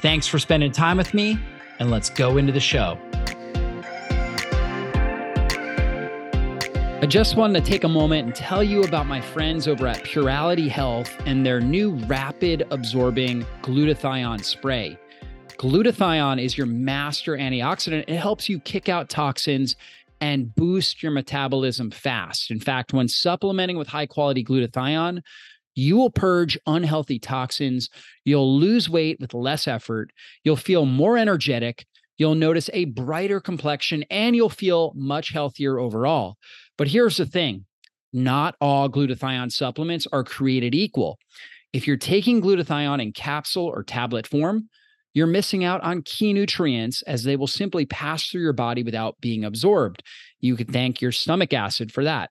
Thanks for spending time with me, and let's go into the show. I just wanted to take a moment and tell you about my friends over at Purality Health and their new rapid absorbing glutathione spray. Glutathione is your master antioxidant. It helps you kick out toxins and boost your metabolism fast. In fact, when supplementing with high quality glutathione, you will purge unhealthy toxins. You'll lose weight with less effort. You'll feel more energetic. You'll notice a brighter complexion and you'll feel much healthier overall. But here's the thing not all glutathione supplements are created equal. If you're taking glutathione in capsule or tablet form, you're missing out on key nutrients as they will simply pass through your body without being absorbed. You could thank your stomach acid for that.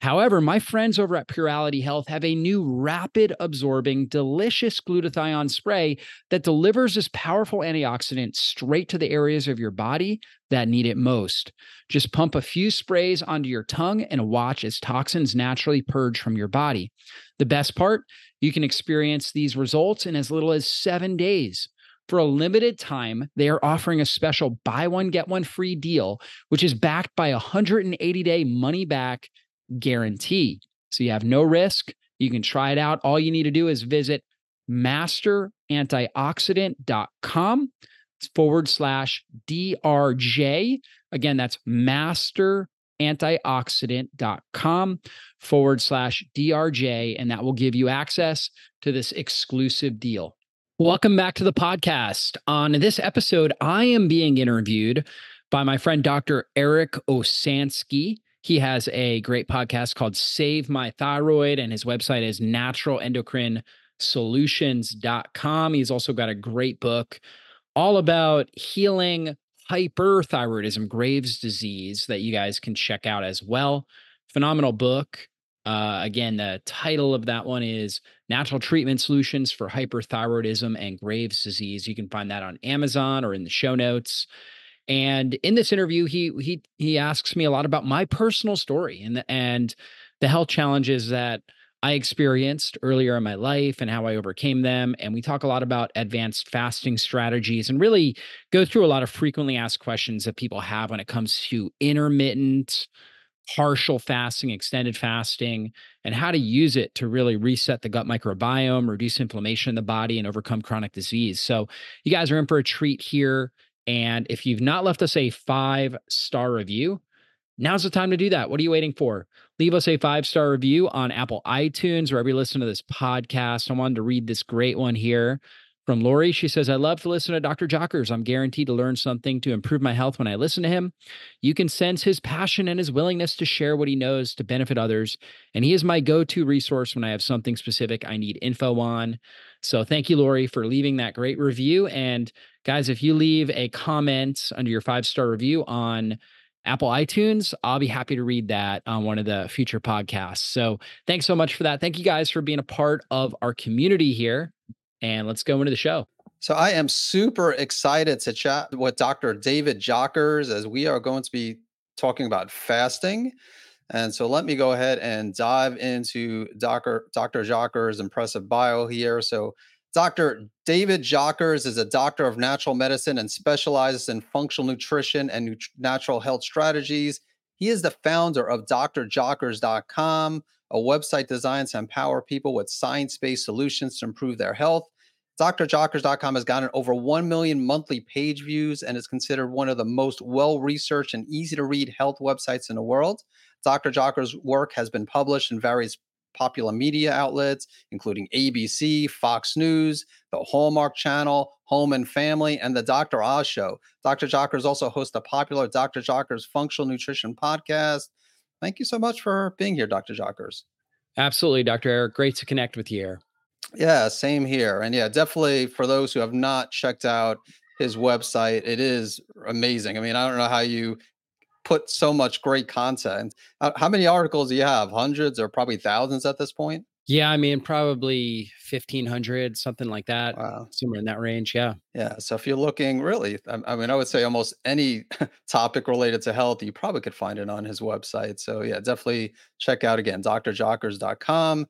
However, my friends over at Purality Health have a new rapid absorbing, delicious glutathione spray that delivers this powerful antioxidant straight to the areas of your body that need it most. Just pump a few sprays onto your tongue and watch as toxins naturally purge from your body. The best part, you can experience these results in as little as seven days. For a limited time, they are offering a special buy one, get one free deal, which is backed by a 180 day money back guarantee. So you have no risk. You can try it out. All you need to do is visit masterantioxidant.com forward slash DRJ. Again, that's masterantioxidant.com forward slash DRJ, and that will give you access to this exclusive deal. Welcome back to the podcast. On this episode, I am being interviewed by my friend Dr. Eric Osansky. He has a great podcast called Save My Thyroid, and his website is naturalendocrinesolutions.com. He's also got a great book all about healing hyperthyroidism, Graves' disease, that you guys can check out as well. Phenomenal book. Uh, again, the title of that one is Natural Treatment Solutions for Hyperthyroidism and Graves' Disease. You can find that on Amazon or in the show notes. And in this interview, he he he asks me a lot about my personal story and the, and the health challenges that I experienced earlier in my life and how I overcame them. And we talk a lot about advanced fasting strategies and really go through a lot of frequently asked questions that people have when it comes to intermittent, partial fasting, extended fasting, and how to use it to really reset the gut microbiome, reduce inflammation in the body, and overcome chronic disease. So, you guys are in for a treat here. And if you've not left us a five star review, now's the time to do that. What are you waiting for? Leave us a five star review on Apple iTunes, wherever you listen to this podcast. I wanted to read this great one here from Lori. She says, I love to listen to Dr. Jockers. I'm guaranteed to learn something to improve my health when I listen to him. You can sense his passion and his willingness to share what he knows to benefit others. And he is my go to resource when I have something specific I need info on. So thank you, Lori, for leaving that great review. And guys, if you leave a comment under your five star review on Apple iTunes, I'll be happy to read that on one of the future podcasts. So thanks so much for that. Thank you guys for being a part of our community here. And let's go into the show. So I am super excited to chat with Dr. David Jockers as we are going to be talking about fasting. And so let me go ahead and dive into Dr. Dr. Jockers' impressive bio here. So Dr. David Jockers is a doctor of natural medicine and specializes in functional nutrition and nut- natural health strategies. He is the founder of drjockers.com, a website designed to empower people with science based solutions to improve their health. DrJockers.com has gotten over 1 million monthly page views and is considered one of the most well researched and easy to read health websites in the world. Dr. Jockers' work has been published in various popular media outlets, including ABC, Fox News, the Hallmark Channel, Home and Family, and the Dr. Oz Show. Dr. Jockers also hosts a popular Dr. Jockers Functional Nutrition podcast. Thank you so much for being here, Dr. Jockers. Absolutely, Dr. Eric. Great to connect with you. Yeah, same here. And yeah, definitely for those who have not checked out his website. It is amazing. I mean, I don't know how you put so much great content. Uh, how many articles do you have? Hundreds or probably thousands at this point? Yeah, I mean, probably 1500, something like that. Wow. Somewhere in that range. Yeah. Yeah. So if you're looking really, I, I mean, I would say almost any topic related to health, you probably could find it on his website. So yeah, definitely check out again, drjockers.com.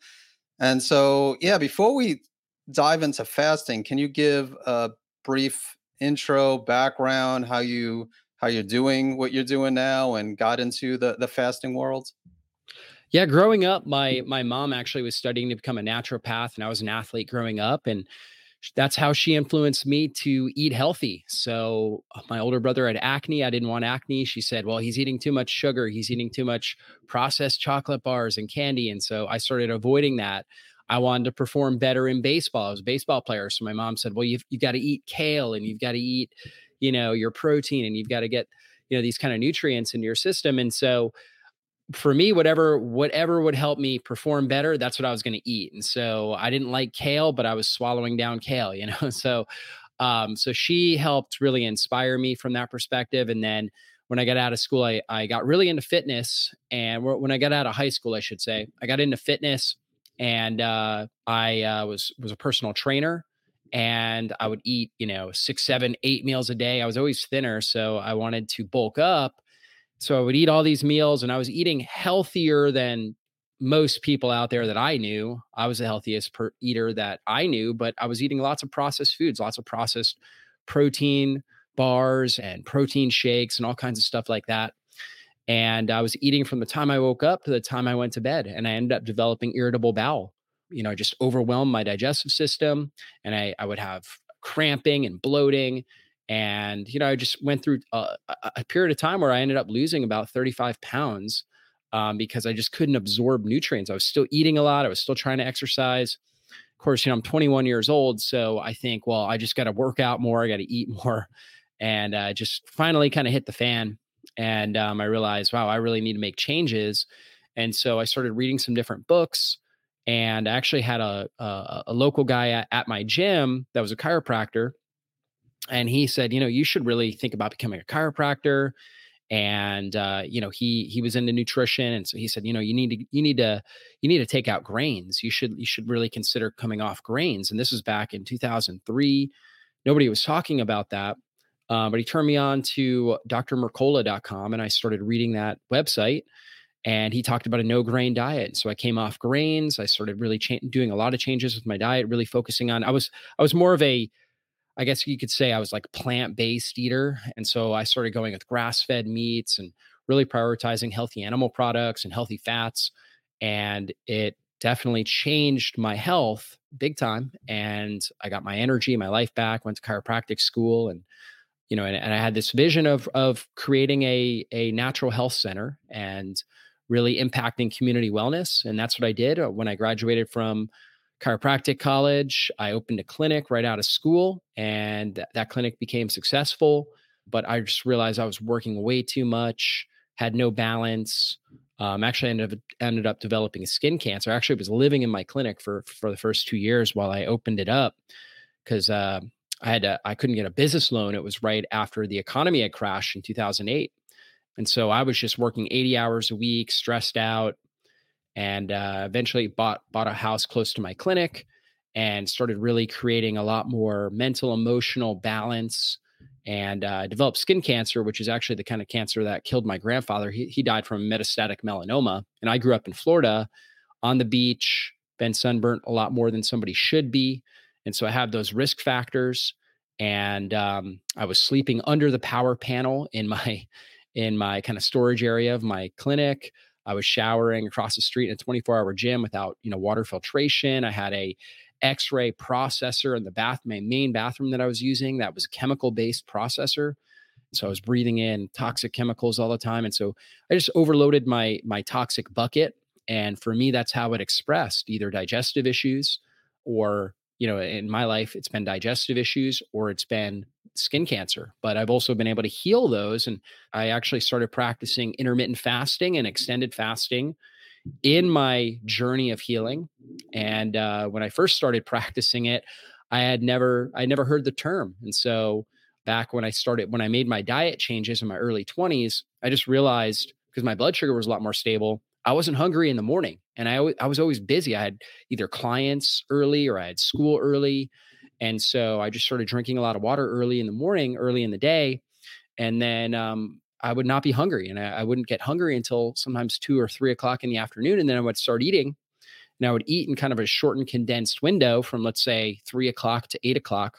And so, yeah, before we dive into fasting, can you give a brief intro, background, how you how you're doing what you're doing now and got into the the fasting world? Yeah, growing up, my my mom actually was studying to become a naturopath, and I was an athlete growing up, and that's how she influenced me to eat healthy. So uh, my older brother had acne. I didn't want acne. She said, "Well, he's eating too much sugar. He's eating too much processed chocolate bars and candy." And so I started avoiding that. I wanted to perform better in baseball. I was a baseball player, so my mom said, "Well, you've you got to eat kale and you've got to eat, you know, your protein and you've got to get, you know, these kind of nutrients into your system." And so for me, whatever whatever would help me perform better, that's what I was going to eat. And so I didn't like kale, but I was swallowing down kale, you know. So um, so she helped really inspire me from that perspective. And then when I got out of school, I I got really into fitness. And when I got out of high school, I should say, I got into fitness, and uh, I uh, was was a personal trainer. And I would eat, you know, six, seven, eight meals a day. I was always thinner, so I wanted to bulk up so I would eat all these meals and I was eating healthier than most people out there that I knew. I was the healthiest per- eater that I knew, but I was eating lots of processed foods, lots of processed protein bars and protein shakes and all kinds of stuff like that. And I was eating from the time I woke up to the time I went to bed. And I ended up developing irritable bowel. You know, I just overwhelmed my digestive system and I, I would have cramping and bloating and, you know, I just went through a, a period of time where I ended up losing about 35 pounds um, because I just couldn't absorb nutrients. I was still eating a lot. I was still trying to exercise. Of course, you know, I'm 21 years old. So I think, well, I just got to work out more. I got to eat more. And uh, just finally kind of hit the fan. And um, I realized, wow, I really need to make changes. And so I started reading some different books and I actually had a, a, a local guy at, at my gym that was a chiropractor and he said, you know, you should really think about becoming a chiropractor. And uh, you know, he he was into nutrition, and so he said, you know, you need to you need to you need to take out grains. You should you should really consider coming off grains. And this was back in 2003. Nobody was talking about that. Uh, but he turned me on to drmercola.com and I started reading that website and he talked about a no grain diet. So I came off grains. I started really cha- doing a lot of changes with my diet, really focusing on, I was, I was more of a, I guess you could say I was like plant based eater. And so I started going with grass fed meats and really prioritizing healthy animal products and healthy fats. And it definitely changed my health big time. And I got my energy, my life back, went to chiropractic school and you know, and, and I had this vision of of creating a a natural health center and really impacting community wellness. And that's what I did uh, when I graduated from chiropractic college. I opened a clinic right out of school, and th- that clinic became successful. But I just realized I was working way too much, had no balance. Um, actually, ended up ended up developing skin cancer. I actually was living in my clinic for for the first two years while I opened it up because uh, I had I couldn't get a business loan. It was right after the economy had crashed in 2008, and so I was just working 80 hours a week, stressed out, and uh, eventually bought bought a house close to my clinic and started really creating a lot more mental emotional balance and uh, developed skin cancer which is actually the kind of cancer that killed my grandfather. He, he died from metastatic melanoma and i grew up in florida on the beach been sunburnt a lot more than somebody should be and so i have those risk factors and um, i was sleeping under the power panel in my in my kind of storage area of my clinic I was showering across the street in a 24 hour gym without, you know, water filtration. I had a X-ray processor in the bath, my main bathroom that I was using. That was a chemical based processor. So I was breathing in toxic chemicals all the time. And so I just overloaded my my toxic bucket. And for me, that's how it expressed either digestive issues or you know, in my life, it's been digestive issues or it's been skin cancer. But I've also been able to heal those. And I actually started practicing intermittent fasting and extended fasting in my journey of healing. And uh, when I first started practicing it, I had never, I never heard the term. And so back when I started, when I made my diet changes in my early 20s, I just realized because my blood sugar was a lot more stable, I wasn't hungry in the morning. And I, I was always busy. I had either clients early or I had school early. And so I just started drinking a lot of water early in the morning, early in the day. And then um, I would not be hungry and I, I, wouldn't get hungry until sometimes two or three o'clock in the afternoon. And then I would start eating and I would eat in kind of a shortened, condensed window from, let's say, three o'clock to eight o'clock.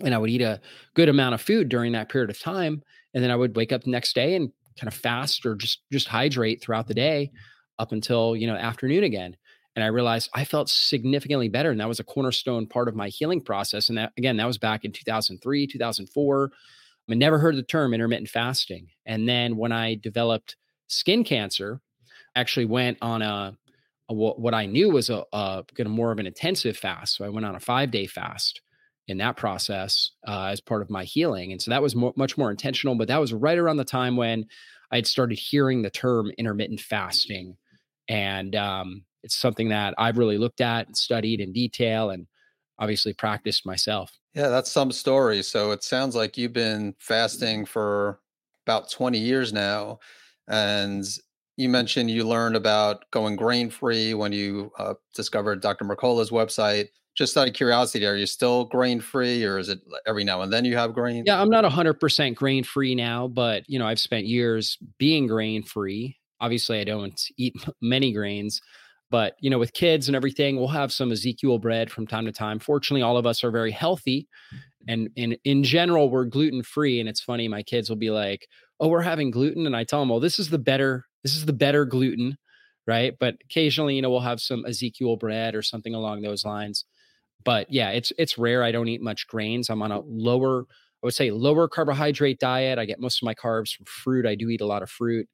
And I would eat a good amount of food during that period of time. And then I would wake up the next day and kind of fast or just just hydrate throughout the day up until you know afternoon again and i realized i felt significantly better and that was a cornerstone part of my healing process and that again that was back in 2003 2004 I never heard the term intermittent fasting. And then when I developed skin cancer, actually went on a, a what I knew was a, a of more of an intensive fast. So I went on a five day fast in that process uh, as part of my healing. And so that was more, much more intentional. But that was right around the time when I had started hearing the term intermittent fasting. And um, it's something that I've really looked at and studied in detail and obviously practiced myself. Yeah, that's some story. So it sounds like you've been fasting for about 20 years now. And you mentioned you learned about going grain free when you uh, discovered Dr. Mercola's website. Just out of curiosity, are you still grain free or is it every now and then you have grain? Yeah, I'm not 100% grain free now, but you know, I've spent years being grain free. Obviously, I don't eat many grains, but you know, with kids and everything, we'll have some Ezekiel bread from time to time. Fortunately, all of us are very healthy, and and in general, we're gluten free. And it's funny, my kids will be like, "Oh, we're having gluten," and I tell them, "Well, this is the better. This is the better gluten." Right. But occasionally, you know, we'll have some Ezekiel bread or something along those lines. But yeah, it's it's rare. I don't eat much grains. I'm on a lower, I would say lower carbohydrate diet. I get most of my carbs from fruit. I do eat a lot of fruit,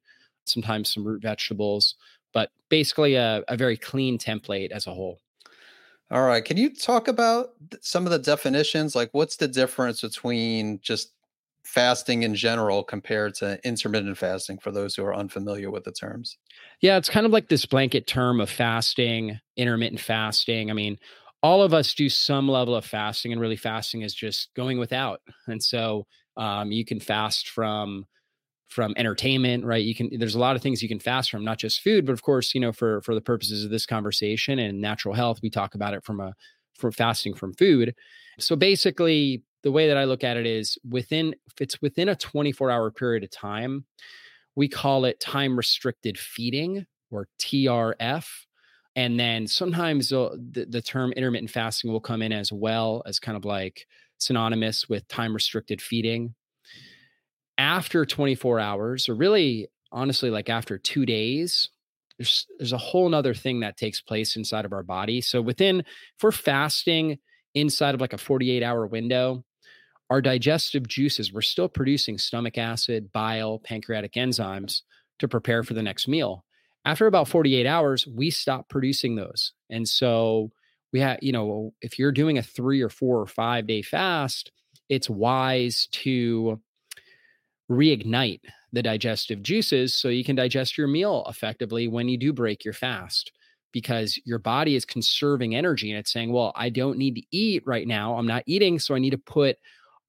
sometimes some root vegetables but basically a, a very clean template as a whole. All right. Can you talk about some of the definitions? Like, what's the difference between just fasting in general compared to intermittent fasting for those who are unfamiliar with the terms? Yeah, it's kind of like this blanket term of fasting, intermittent fasting. I mean, all of us do some level of fasting, and really fasting is just going without. And so um, you can fast from from entertainment right you can there's a lot of things you can fast from not just food but of course you know for for the purposes of this conversation and natural health we talk about it from a for fasting from food so basically the way that i look at it is within if it's within a 24 hour period of time we call it time restricted feeding or trf and then sometimes the, the term intermittent fasting will come in as well as kind of like synonymous with time restricted feeding after 24 hours, or really honestly, like after two days, there's there's a whole nother thing that takes place inside of our body. So within, if we're fasting inside of like a 48 hour window, our digestive juices, we're still producing stomach acid, bile, pancreatic enzymes to prepare for the next meal. After about 48 hours, we stop producing those. And so we have, you know, if you're doing a three or four or five day fast, it's wise to reignite the digestive juices so you can digest your meal effectively when you do break your fast because your body is conserving energy and it's saying, well, I don't need to eat right now. I'm not eating. So I need to put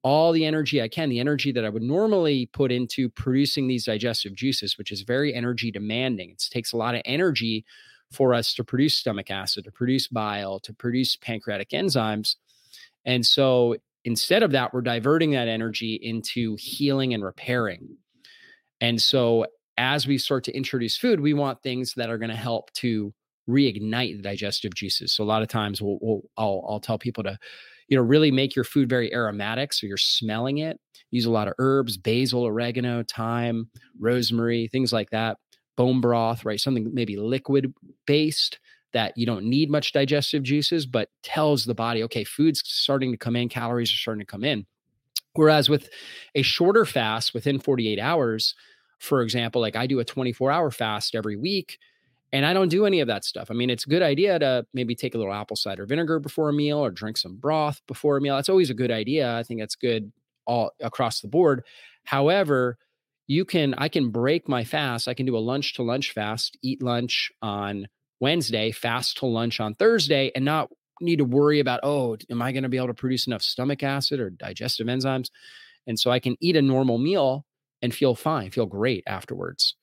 all the energy I can, the energy that I would normally put into producing these digestive juices, which is very energy demanding. It takes a lot of energy for us to produce stomach acid, to produce bile, to produce pancreatic enzymes. And so Instead of that, we're diverting that energy into healing and repairing. And so as we start to introduce food, we want things that are going to help to reignite the digestive juices. So a lot of times we'll, we'll I'll, I'll tell people to, you know, really make your food very aromatic. So you're smelling it. Use a lot of herbs, basil, oregano, thyme, rosemary, things like that. Bone broth, right? Something maybe liquid based that you don't need much digestive juices, but tells the body, okay, food's starting to come in, calories are starting to come in. Whereas with a shorter fast within 48 hours, for example, like I do a 24 hour fast every week and I don't do any of that stuff. I mean, it's a good idea to maybe take a little apple cider vinegar before a meal or drink some broth before a meal. That's always a good idea. I think that's good all across the board. However, you can I can break my fast. I can do a lunch to lunch fast, eat lunch on Wednesday, fast to lunch on Thursday, and not need to worry about, oh, am I going to be able to produce enough stomach acid or digestive enzymes? And so I can eat a normal meal and feel fine, feel great afterwards.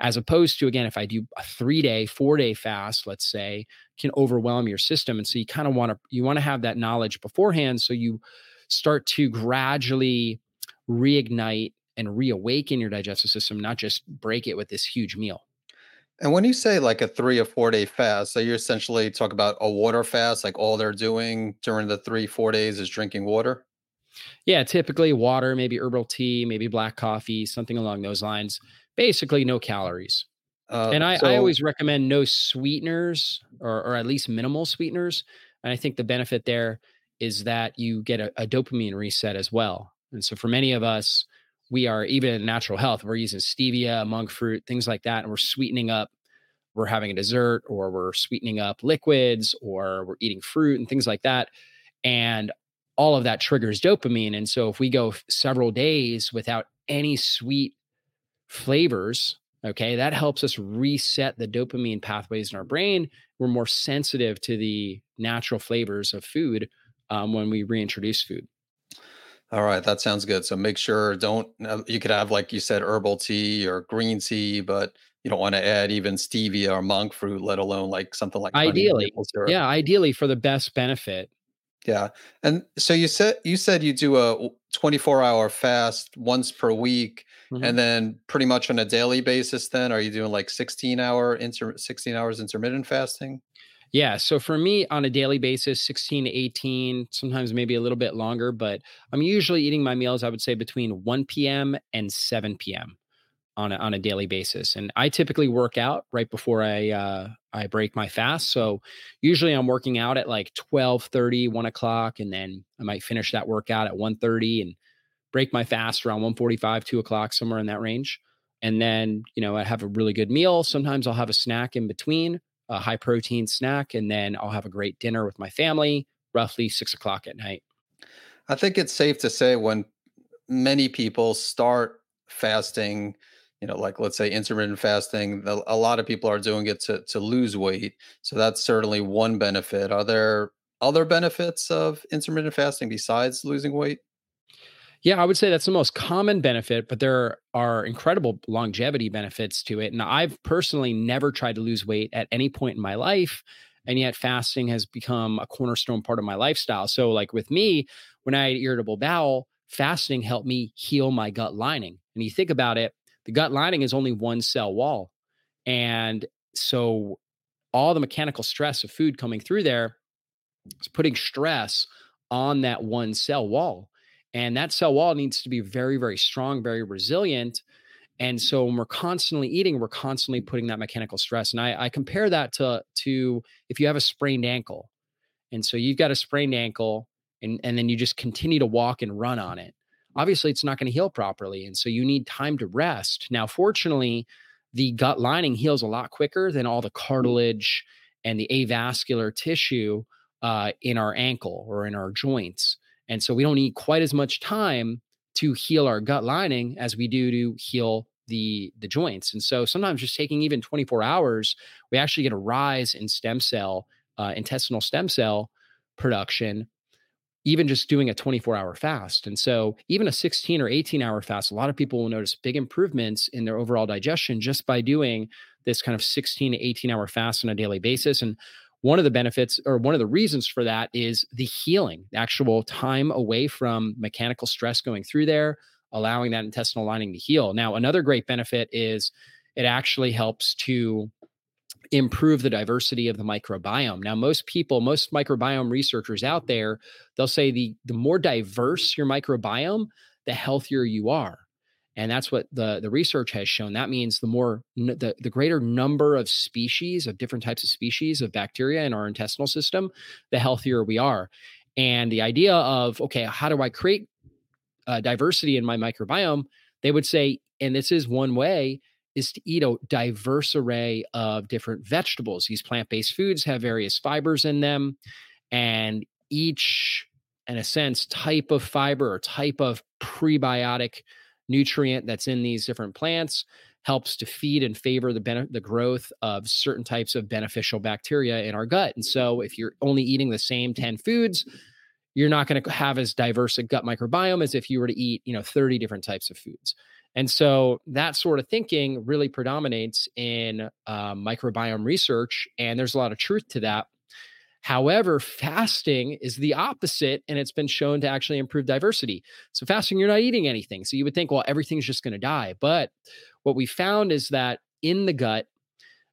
As opposed to, again, if I do a three day, four day fast, let's say, can overwhelm your system. And so you kind of want to, you want to have that knowledge beforehand. So you start to gradually reignite and reawaken your digestive system, not just break it with this huge meal. And when you say like a three or four day fast, so you essentially talk about a water fast, like all they're doing during the three, four days is drinking water? Yeah, typically water, maybe herbal tea, maybe black coffee, something along those lines. Basically, no calories. Uh, and I, so, I, always recommend no sweeteners or, or, at least minimal sweeteners. And I think the benefit there is that you get a, a dopamine reset as well. And so for many of us, we are even in natural health, we're using stevia, monk fruit, things like that, and we're sweetening up. We're having a dessert, or we're sweetening up liquids, or we're eating fruit and things like that. And all of that triggers dopamine. And so if we go several days without any sweet flavors, okay, that helps us reset the dopamine pathways in our brain. We're more sensitive to the natural flavors of food um, when we reintroduce food. All right, that sounds good. So make sure don't uh, you could have like you said herbal tea or green tea, but you don't want to add even stevia or monk fruit, let alone like something like ideally. Yeah, ideally for the best benefit. Yeah. And so you said you said you do a 24 hour fast once per week mm-hmm. and then pretty much on a daily basis then are you doing like 16 hour inter 16 hours intermittent fasting? Yeah. So for me on a daily basis, 16 to 18, sometimes maybe a little bit longer, but I'm usually eating my meals, I would say between 1 p.m. and 7 p.m. on a, on a daily basis. And I typically work out right before I, uh, I break my fast. So usually I'm working out at like 12 30, 1 o'clock, and then I might finish that workout at 1 30 and break my fast around 1 45, 2 o'clock, somewhere in that range. And then, you know, I have a really good meal. Sometimes I'll have a snack in between a high protein snack, and then I'll have a great dinner with my family, roughly six o'clock at night. I think it's safe to say when many people start fasting, you know, like let's say intermittent fasting, a lot of people are doing it to to lose weight. So that's certainly one benefit. Are there other benefits of intermittent fasting besides losing weight? Yeah, I would say that's the most common benefit, but there are incredible longevity benefits to it. And I've personally never tried to lose weight at any point in my life. And yet fasting has become a cornerstone part of my lifestyle. So, like with me, when I had irritable bowel, fasting helped me heal my gut lining. And you think about it, the gut lining is only one cell wall. And so all the mechanical stress of food coming through there is putting stress on that one cell wall. And that cell wall needs to be very, very strong, very resilient. And so when we're constantly eating, we're constantly putting that mechanical stress. And I, I compare that to, to if you have a sprained ankle. And so you've got a sprained ankle and, and then you just continue to walk and run on it. Obviously, it's not going to heal properly. And so you need time to rest. Now, fortunately, the gut lining heals a lot quicker than all the cartilage and the avascular tissue uh, in our ankle or in our joints. And so we don't need quite as much time to heal our gut lining as we do to heal the the joints. And so sometimes just taking even 24 hours, we actually get a rise in stem cell, uh, intestinal stem cell production, even just doing a 24 hour fast. And so even a 16 or 18 hour fast, a lot of people will notice big improvements in their overall digestion just by doing this kind of 16 to 18 hour fast on a daily basis. And one of the benefits or one of the reasons for that is the healing, the actual time away from mechanical stress going through there, allowing that intestinal lining to heal. Now, another great benefit is it actually helps to improve the diversity of the microbiome. Now, most people, most microbiome researchers out there, they'll say the the more diverse your microbiome, the healthier you are and that's what the the research has shown. That means the more the, the greater number of species of different types of species of bacteria in our intestinal system the healthier we are. And the idea of okay how do i create uh, diversity in my microbiome? they would say and this is one way is to eat a diverse array of different vegetables. These plant-based foods have various fibers in them and each in a sense type of fiber or type of prebiotic nutrient that's in these different plants helps to feed and favor the bene- the growth of certain types of beneficial bacteria in our gut. And so if you're only eating the same 10 foods, you're not going to have as diverse a gut microbiome as if you were to eat, you know, 30 different types of foods. And so that sort of thinking really predominates in uh, microbiome research. And there's a lot of truth to that. However, fasting is the opposite, and it's been shown to actually improve diversity. So, fasting, you're not eating anything. So, you would think, well, everything's just going to die. But what we found is that in the gut,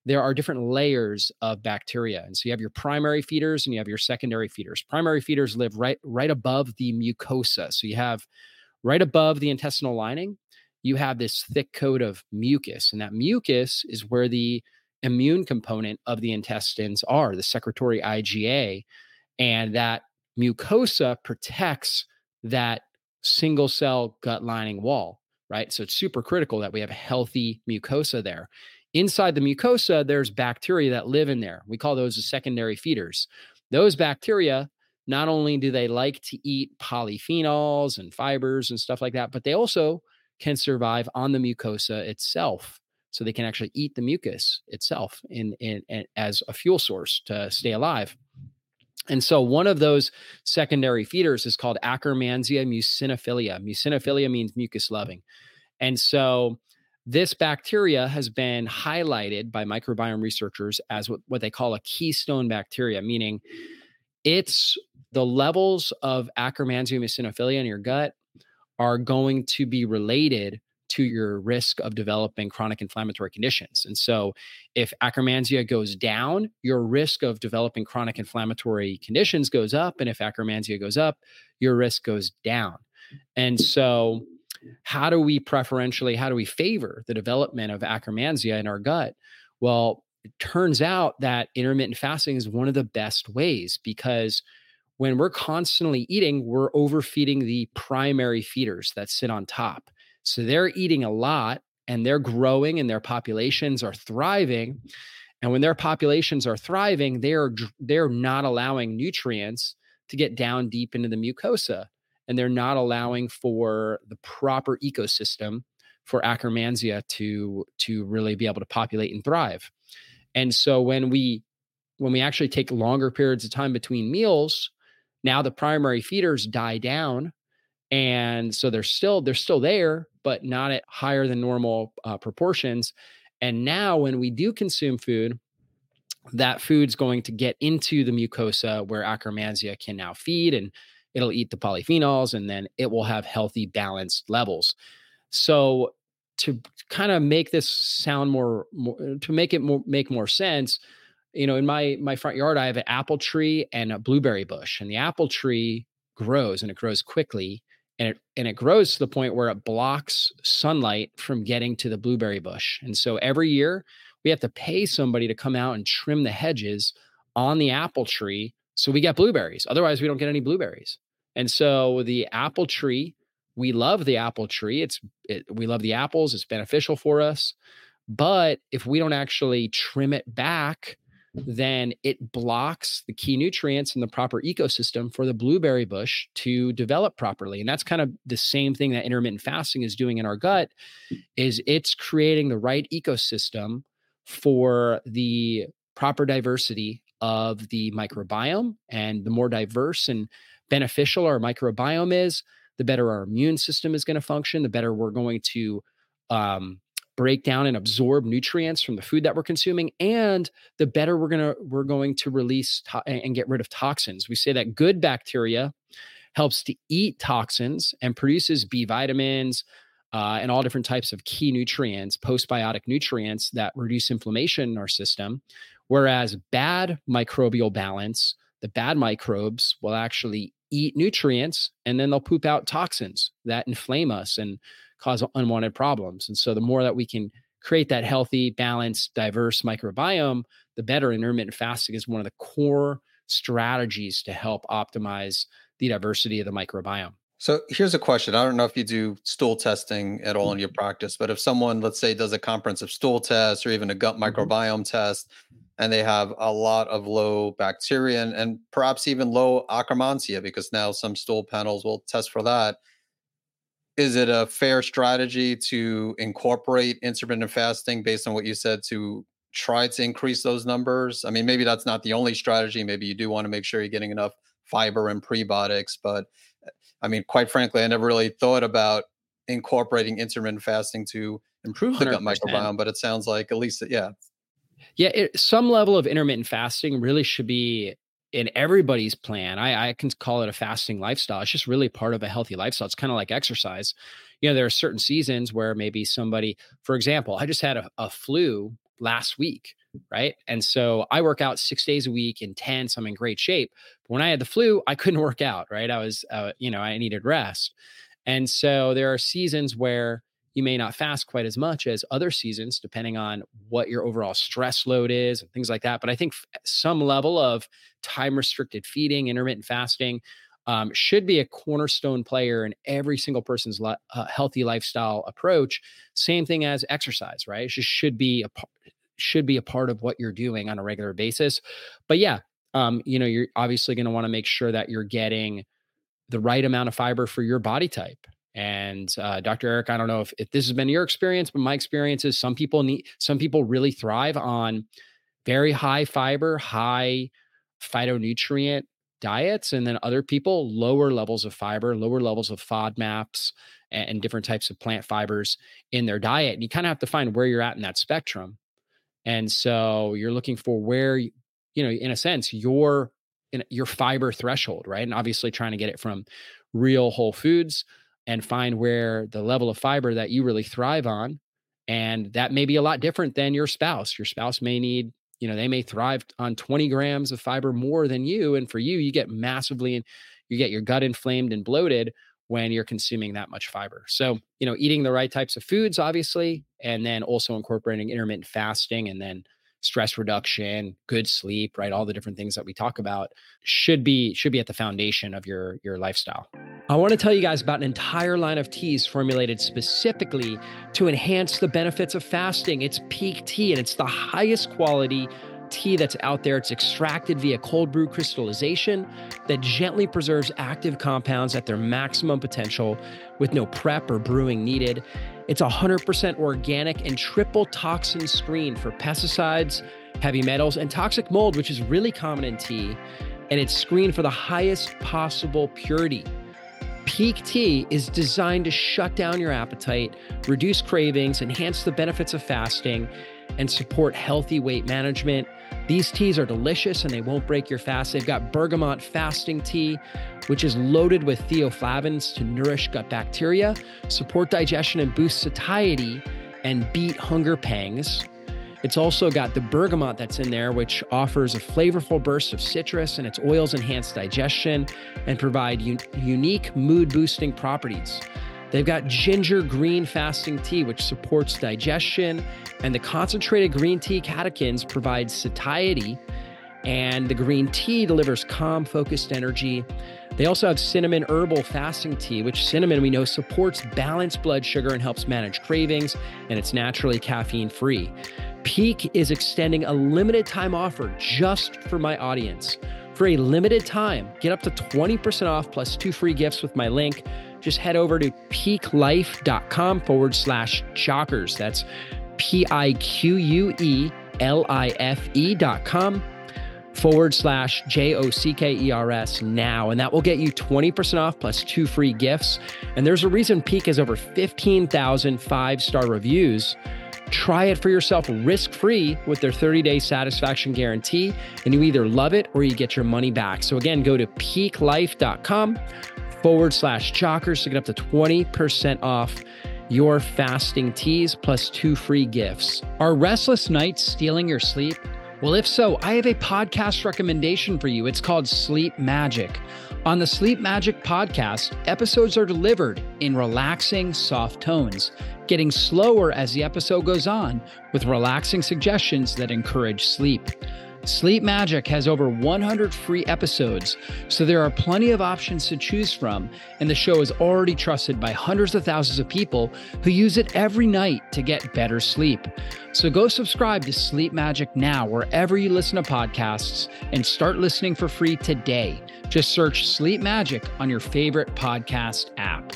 there are different layers of bacteria. And so you have your primary feeders and you have your secondary feeders. Primary feeders live right right above the mucosa. So you have right above the intestinal lining, you have this thick coat of mucus. And that mucus is where the immune component of the intestines are, the secretory IgA. And that mucosa protects that single cell gut lining wall, right? So it's super critical that we have healthy mucosa there. Inside the mucosa, there's bacteria that live in there. We call those the secondary feeders. Those bacteria, not only do they like to eat polyphenols and fibers and stuff like that, but they also can survive on the mucosa itself. So they can actually eat the mucus itself in, in, in as a fuel source to stay alive. And so one of those secondary feeders is called Akkermansia mucinophilia. Mucinophilia means mucus loving. And so this bacteria has been highlighted by microbiome researchers as what, what they call a keystone bacteria, meaning it's the levels of Akkermansia mucinophilia in your gut are going to be related to your risk of developing chronic inflammatory conditions. And so, if Akkermansia goes down, your risk of developing chronic inflammatory conditions goes up. And if Akkermansia goes up, your risk goes down. And so, how do we preferentially, how do we favor the development of Akkermansia in our gut? Well, it turns out that intermittent fasting is one of the best ways because when we're constantly eating, we're overfeeding the primary feeders that sit on top. So they're eating a lot and they're growing and their populations are thriving. And when their populations are thriving, they're they're not allowing nutrients to get down deep into the mucosa and they're not mm. allowing for the proper ecosystem for Akkermansia to to really be able to populate and thrive. And so when we when we actually take longer periods of time between meals, now the primary feeders die down and so they're still they're still there but not at higher than normal uh, proportions. And now when we do consume food that food's going to get into the mucosa where akkermansia can now feed and it'll eat the polyphenols and then it will have healthy balanced levels. So to kind of make this sound more, more to make it more make more sense you know in my my front yard i have an apple tree and a blueberry bush and the apple tree grows and it grows quickly and it and it grows to the point where it blocks sunlight from getting to the blueberry bush and so every year we have to pay somebody to come out and trim the hedges on the apple tree so we get blueberries. Otherwise, we don't get any blueberries. And so the apple tree, we love the apple tree. It's it, we love the apples. It's beneficial for us. But if we don't actually trim it back, then it blocks the key nutrients in the proper ecosystem for the blueberry bush to develop properly. And that's kind of the same thing that intermittent fasting is doing in our gut is it's creating the right ecosystem for the proper diversity of the microbiome. And the more diverse and beneficial our microbiome is, the better our immune system is going to function, the better we're going to um, break down and absorb nutrients from the food that we're consuming and the better we're going to we're going to release to- and get rid of toxins. We say that good bacteria helps to eat toxins and produces b vitamins uh, and all different types of key nutrients postbiotic nutrients that reduce inflammation in our system Whereas bad microbial balance, the bad microbes will actually eat nutrients and then they'll poop out toxins that inflame us and cause unwanted problems. And so the more that we can create that healthy, balanced, diverse microbiome, the better intermittent fasting is one of the core strategies to help optimize the diversity of the microbiome. So here's a question. I don't know if you do stool testing at all in your practice, but if someone, let's say, does a comprehensive stool test or even a gut mm-hmm. microbiome test, and they have a lot of low bacteria and, and perhaps even low Akkermansia because now some stool panels will test for that. Is it a fair strategy to incorporate intermittent fasting based on what you said to try to increase those numbers? I mean, maybe that's not the only strategy. Maybe you do want to make sure you're getting enough fiber and prebiotics. But eh, I mean, quite frankly, I never really thought about incorporating intermittent fasting to improve the 100%. gut microbiome. But it sounds like at least, yeah. Yeah, it, some level of intermittent fasting really should be in everybody's plan. I, I can call it a fasting lifestyle. It's just really part of a healthy lifestyle. It's kind of like exercise. You know, there are certain seasons where maybe somebody, for example, I just had a, a flu last week, right? And so I work out six days a week, intense. I'm in great shape. But when I had the flu, I couldn't work out, right? I was, uh, you know, I needed rest. And so there are seasons where you may not fast quite as much as other seasons, depending on what your overall stress load is and things like that. But I think some level of time restricted feeding, intermittent fasting, um, should be a cornerstone player in every single person's uh, healthy lifestyle approach. Same thing as exercise, right? It just should be a should be a part of what you're doing on a regular basis. But yeah, um, you know, you're obviously going to want to make sure that you're getting the right amount of fiber for your body type. And uh, Dr. Eric, I don't know if, if this has been your experience, but my experience is some people need some people really thrive on very high fiber, high phytonutrient diets, and then other people lower levels of fiber, lower levels of FODMAPs, and, and different types of plant fibers in their diet. And you kind of have to find where you're at in that spectrum. And so you're looking for where, you know, in a sense, your your fiber threshold, right? And obviously trying to get it from real whole foods and find where the level of fiber that you really thrive on. And that may be a lot different than your spouse. Your spouse may need, you know, they may thrive on 20 grams of fiber more than you. And for you, you get massively and you get your gut inflamed and bloated when you're consuming that much fiber. So, you know, eating the right types of foods, obviously, and then also incorporating intermittent fasting and then stress reduction, good sleep, right? All the different things that we talk about should be should be at the foundation of your your lifestyle. I want to tell you guys about an entire line of teas formulated specifically to enhance the benefits of fasting. It's Pique Tea and it's the highest quality tea that's out there. It's extracted via cold brew crystallization that gently preserves active compounds at their maximum potential with no prep or brewing needed. It's 100% organic and triple toxin screened for pesticides, heavy metals, and toxic mold, which is really common in tea. And it's screened for the highest possible purity. Pique Tea is designed to shut down your appetite, reduce cravings, enhance the benefits of fasting, and support healthy weight management. These teas are delicious and they won't break your fast. They've got bergamot fasting tea, which is loaded with theaflavins to nourish gut bacteria, support digestion, and boost satiety and beat hunger pangs. It's also got the bergamot that's in there, which offers a flavorful burst of citrus, and its oils enhance digestion and provide un- unique mood boosting properties. They've got ginger green fasting tea, which supports digestion, and the concentrated green tea catechins provide satiety, and the green tea delivers calm, focused energy. They also have cinnamon herbal fasting tea, which cinnamon we know supports balanced blood sugar and helps manage cravings, and it's naturally caffeine free. Pique is extending a limited time offer just for my audience. For a limited time, get up to 20% off plus two free gifts with my link just head over to piquelife.com forward slash jockers. That's P I Q U E L I F E dot com forward slash J O C K E R S now. And that will get you 20% off plus two free gifts. And there's a reason Pique has over 15,000 five star reviews. Try it for yourself risk free with their 30 day satisfaction guarantee. And you either love it or you get your money back. So again, go to piquelife.com forward slash jockers to get up to 20% off your fasting teas plus two free gifts. Are restless nights stealing your sleep? Well, if so, I have a podcast recommendation for you. It's called Sleep Magic. On the Sleep Magic podcast, episodes are delivered in relaxing, soft tones, getting slower as the episode goes on with relaxing suggestions that encourage sleep. Sleep Magic has over 100 free episodes, so there are plenty of options to choose from, and the show is already trusted by hundreds of thousands of people who use it every night to get better sleep. So go subscribe to Sleep Magic now, wherever you listen to podcasts, and start listening for free today. Just search Sleep Magic on your favorite podcast app.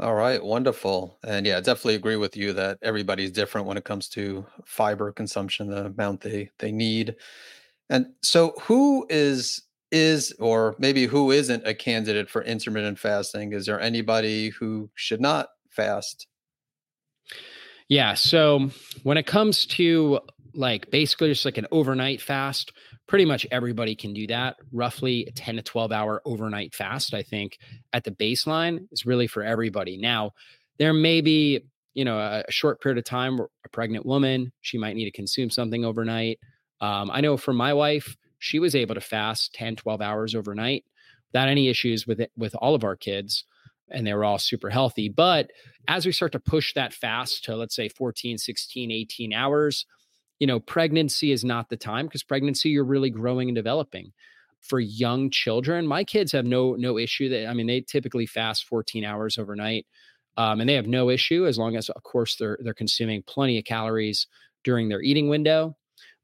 All right, wonderful. And yeah, definitely agree with you that everybody's different when it comes to fiber consumption, the amount they they need. And so who is is or maybe who isn't a candidate for intermittent fasting? Is there anybody who should not fast? Yeah. So when it comes to like basically just like an overnight fast, pretty much everybody can do that. Roughly a 10 to 12 hour overnight fast, I think, at the baseline is really for everybody. Now, there may be, you know, a, a short period of time where a pregnant woman, she might need to consume something overnight. Um, I know for my wife, she was able to fast 10, 12 hours overnight without any issues with it with all of our kids and they were all super healthy. But as we start to push that fast to let's say 14, 16, 18 hours, you know, pregnancy is not the time because pregnancy you're really growing and developing. For young children, my kids have no no issue that I mean they typically fast 14 hours overnight. Um, and they have no issue as long as of course they're they're consuming plenty of calories during their eating window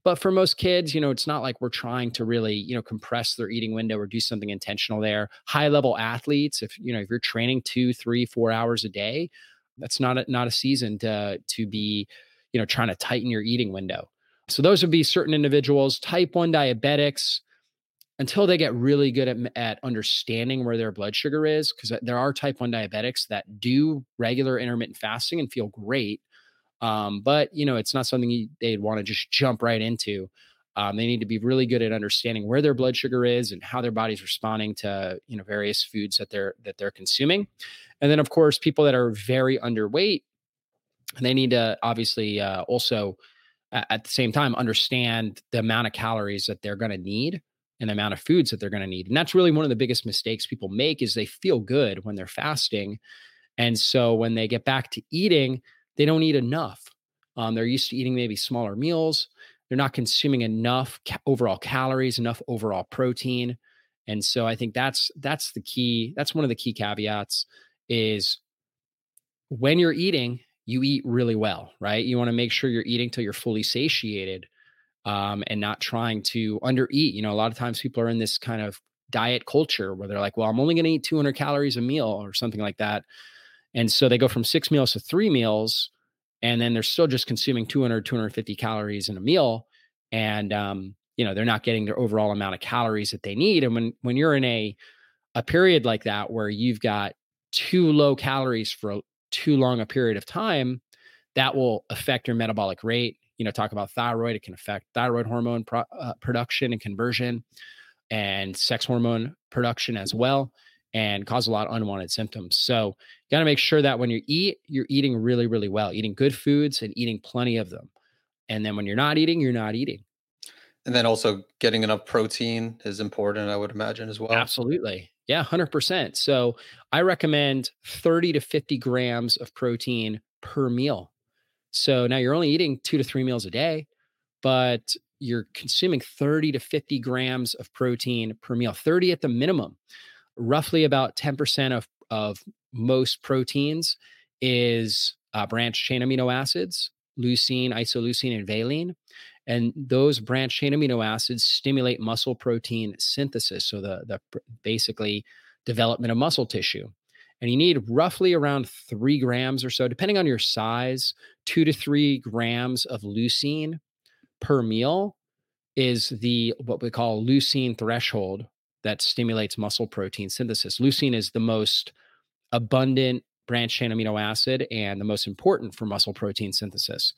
but for most kids you know it's not like we're trying to really you know compress their eating window or do something intentional there high level athletes if you know if you're training two three four hours a day that's not a, not a season to to be you know trying to tighten your eating window so those would be certain individuals type 1 diabetics until they get really good at, at understanding where their blood sugar is because there are type 1 diabetics that do regular intermittent fasting and feel great um, but you know, it's not something you, they'd want to just jump right into. Um, they need to be really good at understanding where their blood sugar is and how their body's responding to you know various foods that they're that they're consuming. And then of course, people that are very underweight, they need to obviously uh, also at the same time understand the amount of calories that they're going to need and the amount of foods that they're going to need. And that's really one of the biggest mistakes people make is they feel good when they're fasting. And so when they get back to eating, they don't eat enough. Um, they're used to eating maybe smaller meals. They're not consuming enough ca- overall calories, enough overall protein. And so I think that's that's the key. That's one of the key caveats is when you're eating, you eat really well, right? You want to make sure you're eating till you're fully satiated um, and not trying to undereat. You know, a lot of times people are in this kind of diet culture where they're like, well, I'm only going to eat 200 calories a meal or something like that. And so they go from six meals to three meals, and then they're still just consuming 200, 250 calories in a meal. And, um, you know, they're not getting their overall amount of calories that they need. And when, when you're in a, a period like that, where you've got too low calories for too long a period of time, that will affect your metabolic rate. You know, talk about thyroid, it can affect thyroid hormone pro, uh, production and conversion and sex hormone production as well and cause a lot of unwanted symptoms. So you got to make sure that when you eat, you're eating really, really well, eating good foods and eating plenty of them. And then when you're not eating, you're not eating. And then also getting enough protein is important, I would imagine as well. Absolutely. Yeah, 100%. So I recommend 30 to 50 grams of protein per meal. So now you're only eating two to three meals a day, but you're consuming 30 to 50 grams of protein per meal, 30 at the minimum roughly about 10% of, of most proteins is uh, branched chain amino acids, leucine, isoleucine, and valine. And those branched chain amino acids stimulate muscle protein synthesis. So the, the basically development of muscle tissue. And you need roughly around three grams or so, depending on your size, two to three grams of leucine per meal is the what we call leucine threshold that stimulates muscle protein synthesis. Leucine is the most abundant branched chain amino acid and the most important for muscle protein synthesis.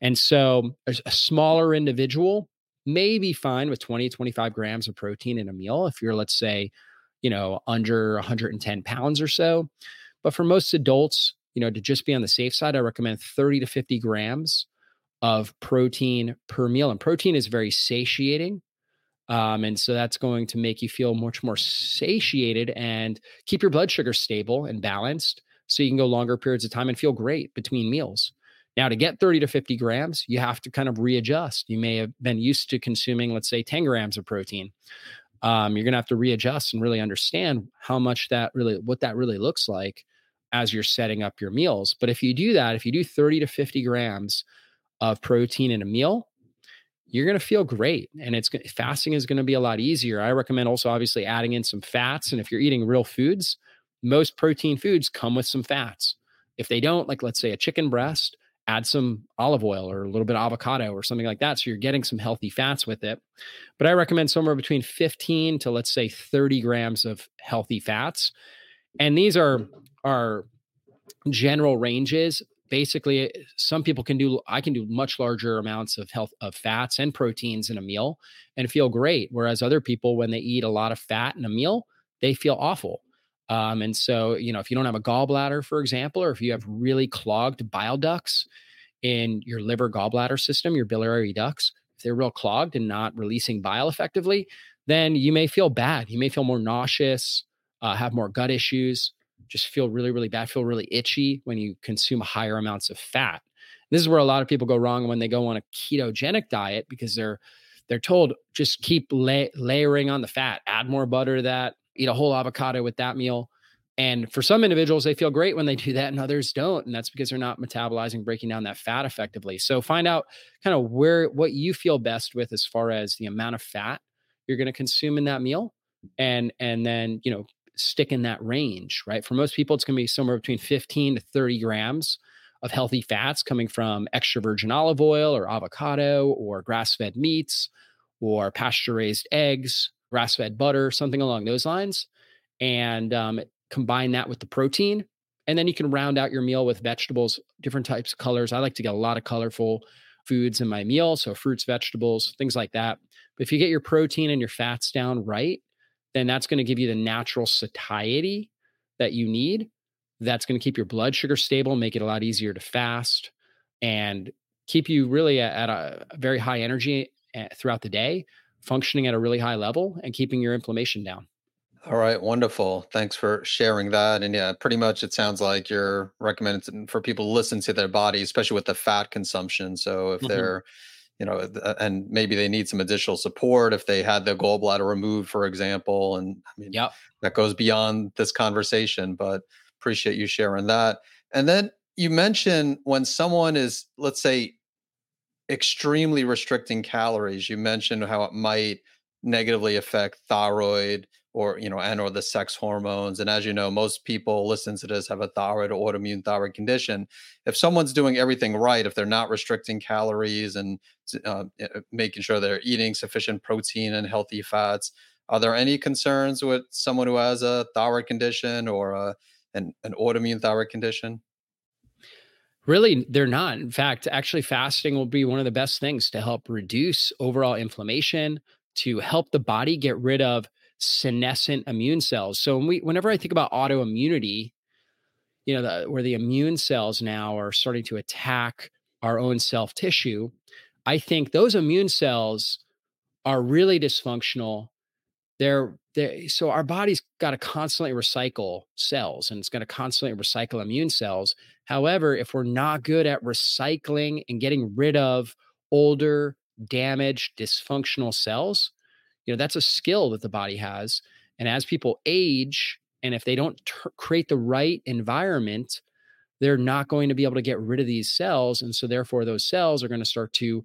And so a, smaller individual may be fine with 20, 25 grams of protein in a meal if you're, let's say, you know, under 110 pounds or so. But for most adults, you know, to just be on the safe side, I recommend 30 to 50 grams of protein per meal. And protein is very satiating. Um, and so that's going to make you feel much more satiated and keep your blood sugar stable and balanced so you can go longer periods of time and feel great between meals. Now, to get 30 to 50 grams, you have to kind of readjust. You may have been used to consuming, let's say, 10 grams of protein. Um, you're going to have to readjust and really understand how much that really, what that really looks like as you're setting up your meals. But if you do that, if you do 30 to 50 grams of protein in a meal, you're going to feel great and it's fasting is going to be a lot easier i recommend also obviously adding in some fats and if you're eating real foods most protein foods come with some fats. If they don't, like let's say a chicken breast, add some olive oil or a little bit of avocado or something like that. So you're getting some healthy fats with it. But I recommend somewhere between 15 to let's say 30 grams of healthy fats. And these are are general ranges. Basically, eh, some people can do I can do much larger amounts of health of fats and proteins in a meal and feel great. Whereas other people, when they eat a lot of fat in a meal, they feel awful. Um, and so, you know, if you don't have a gallbladder, for example, or if you have really clogged bile ducts in your liver gallbladder system, your biliary ducts, if they're real clogged and not releasing bile effectively, then you may feel bad. You may feel more nauseous, uh, have more gut issues, just feel really, really bad, feel really itchy when you consume higher amounts of fat. This is where a lot of people go wrong when they go on a ketogenic diet because they're they're told just keep la- layering on the fat, add more butter to that, eat a whole avocado with that meal. And for some individuals, they feel great when they do that, and others don't. And that's because they're not metabolizing, breaking down that fat effectively. So find out kind of where what you feel best with as far as the amount of fat you're going to consume in that meal, and and then you know stick in that range. Right. For most people, it's going to be somewhere between 15 to 30 grams of healthy fats coming from extra virgin olive oil or avocado or grass fed meats or pasture raised eggs grass fed butter, something along those lines, and um, combine that with the protein. And then you can round out your meal with vegetables, different types of colors. I like to get a lot of colorful foods in my meal. So, fruits, vegetables, things like that. But if you get your protein and your fats down right, then that's going to give you the natural satiety that you need. That's going to keep your blood sugar stable, make it a lot easier to fast, and keep you really at a very high energy eh, throughout the day functioning at a really high level and keeping your inflammation down. All right, wonderful. Thanks for sharing that. And yeah, pretty much it sounds like you're recommending for people to listen to their body, especially with the fat consumption. So if mm-hmm. they're, you know, and maybe they need some additional support if they had their gallbladder removed, for example. And I mean, yep. that goes beyond this conversation, but appreciate you sharing that. And then you mentioned when someone is, let's say, extremely restricting calories. You mentioned how it might negatively affect thyroid or you know and or the sex hormones and as you know most people listen to this have a thyroid or autoimmune thyroid condition if someone's doing everything right if they're not restricting calories and uh, eh, eh, making sure they're eating sufficient protein and healthy fats are there any concerns with someone who has a thyroid condition or a, an, an autoimmune thyroid condition Really, they're not. In fact, actually, fasting will be one of the best things to help reduce overall inflammation, to help the body get rid of senescent immune cells. So, when we, whenever I think about autoimmunity, you know, the, where the immune cells now are starting to attack our own self tissue, I think those immune cells are really dysfunctional. They're they, so our body's got to constantly recycle cells and it's going to constantly recycle immune cells. However, if we're not good at recycling and getting rid of older, damaged, dysfunctional cells, you know, that's a skill that the body has. And as people age, and if they don't t- create the right environment, they're not going to be able to get rid of these cells. And so, therefore, those cells are going to start to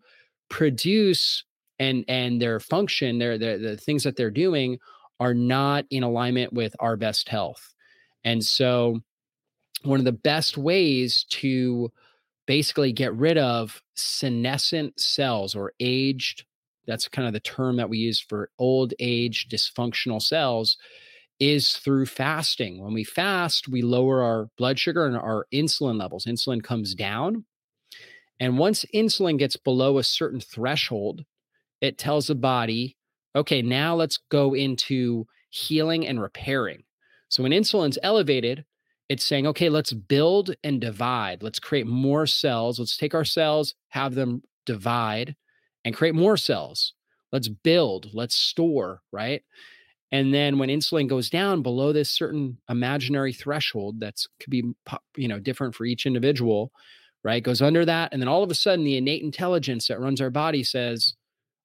produce and and their function, their, their the things that they're doing are not in alignment with our best health. And so, one of the best ways to basically get rid of senescent cells or aged, that's kind of the term that we use for old age dysfunctional cells, is through fasting. When we fast, we lower our blood sugar and our insulin levels. Insulin comes down. And once insulin gets below a certain threshold, it tells the body okay, now let's go into healing and repairing. So when insulin's elevated, it's saying, okay, let's build and divide. Let's create more cells. Let's take our cells, have them divide, and create more cells. Let's build, let's store, right? And then when insulin goes down below this certain imaginary threshold that's could be you know different for each individual, right? Goes under that and then all of a sudden the innate intelligence that runs our body says,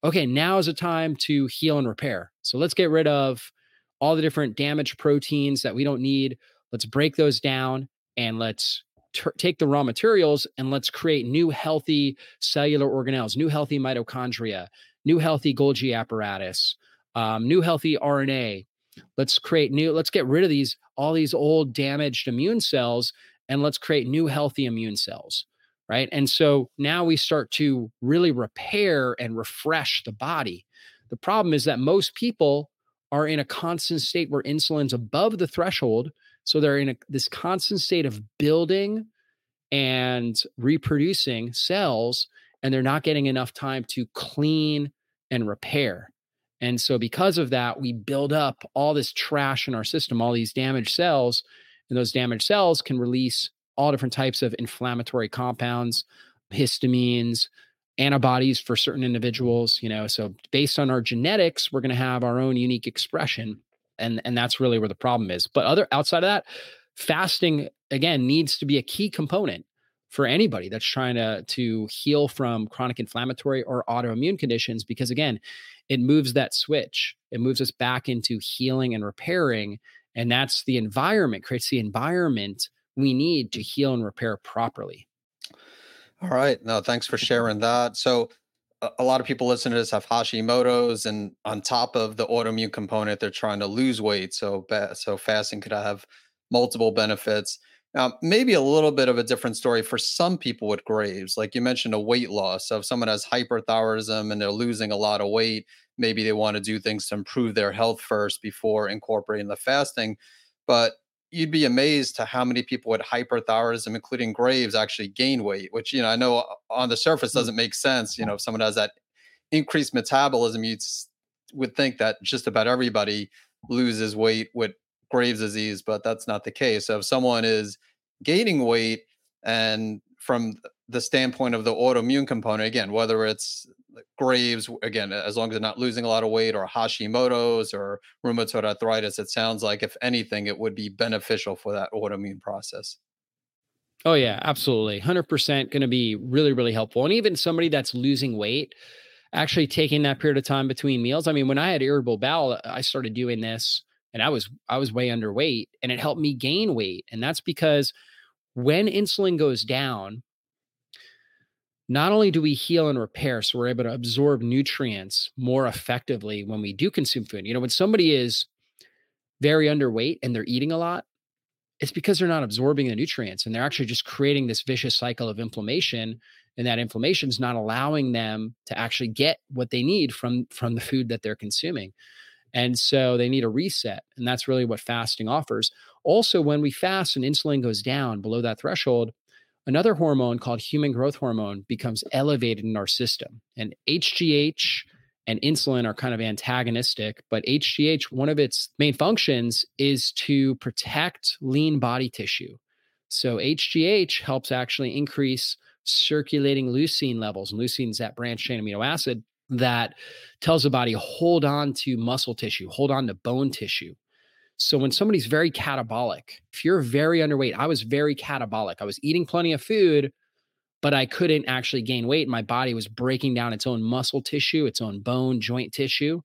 okay, now is a time to heal and repair. So let's get rid of all the different damaged proteins that we don't need. Let's break those down and let's take the raw materials and let's create new healthy cellular organelles, new healthy mitochondria, new healthy Golgi apparatus, um, new healthy RNA. let's create new let's get rid of these all these old damaged immune cells and let's create new healthy immune cells right and so now we start to really repair and refresh the body the problem is that most people are in a constant state where insulin's above the threshold so they're in a, this constant state of building and reproducing cells and they're not getting enough time to clean and repair and so, because of that, we build up all this trash in our system, all these damaged cells. And those damaged cells can release all different types of inflammatory compounds, histamines, antibodies for certain individuals. You know, so based on our genetics, we're going to have our own unique expression. And, and that's really where the problem is. But other outside of that, fasting again needs to be a key component for anybody that's trying to to heal from chronic inflammatory or autoimmune conditions because again it moves that switch it moves us back into healing and repairing and that's the environment creates the environment we need to heal and repair properly all right no thanks for sharing that so a lot of people listening to this have Hashimoto's, and on top of the autoimmune component, they're trying to lose weight. So, so fasting could have multiple benefits. Now, maybe a little bit of a different story for some people with Graves. Like you mentioned, a weight loss. So if someone has hyperthyroidism and they're losing a lot of weight, maybe they want to do things to improve their health first before incorporating the fasting. But you'd be amazed to how many people with hyperthyroidism, including Graves, actually gain weight, which, you know, I know uh, on the surface mm. doesn't make sense. You know, if someone has that increased metabolism, you would think that just about everybody loses weight with Graves' disease, but that's not the case. So if someone is gaining weight and from the standpoint of the autoimmune component, again, whether it's Graves, again, as long as they're not losing a lot of weight or Hashimoto's or rheumatoid arthritis, it sounds like if anything, it would be beneficial for that autoimmune process. Oh, yeah, absolutely. 100% going to be really, really helpful. And even somebody that's losing weight, actually taking that period of time between meals. I mean, when I had irritable bowel, I started doing this and I was I was way underweight and it helped me gain weight. And that's because when insulin goes down, not only do we heal and repair, so we're able to absorb nutrients more effectively when we do consume food. You know, when somebody is very underweight and they're eating a lot, it's because they're not absorbing the nutrients and they're actually just creating this vicious cycle of inflammation and that inflammation is not allowing them to actually get what they need from from the food that they're consuming and so they need a reset. And that's really what fasting offers. Also, when we fast and insulin goes down below that threshold, another hormone called human growth hormone becomes elevated in our system. And HGH and insulin are kind of antagonistic, but HGH, one of its main functions is to protect lean body tissue. So HGH helps actually increase circulating leucine levels. And leucine is that branched chain amino acid that tells the body hold on to muscle tissue, hold on to bone tissue. So when somebody's very catabolic, if you're very underweight, I was very catabolic. I was eating plenty of food, but I couldn't actually gain weight. My body was breaking down its own muscle tissue, its own bone, joint tissue,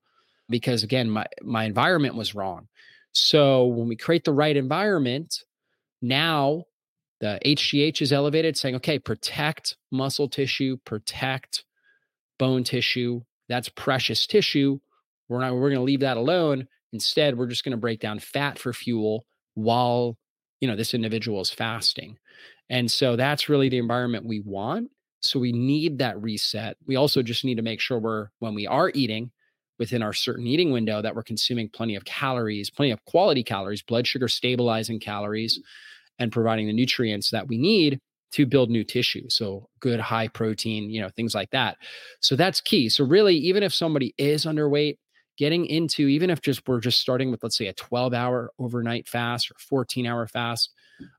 because again, my my environment was wrong. So when we create the right environment, now the HGH is elevated, saying, okay, protect muscle tissue, protect bone tissue. That's precious tissue. We're not, we're going to leave that alone. Instead, we're just going to break down fat for fuel while, you know, this individual is fasting. And so that's really the environment we want. So we need that reset. We also just need to make sure we're, when we are eating within our certain eating window, that we're consuming plenty of calories, plenty of quality calories, blood sugar stabilizing calories, and providing the nutrients that we need to build new tissue. So good high protein, you know, things like that. So that's key. So really, even if somebody is underweight, getting into even if just we're just starting with let's say a 12 hour overnight fast or 14 hour fast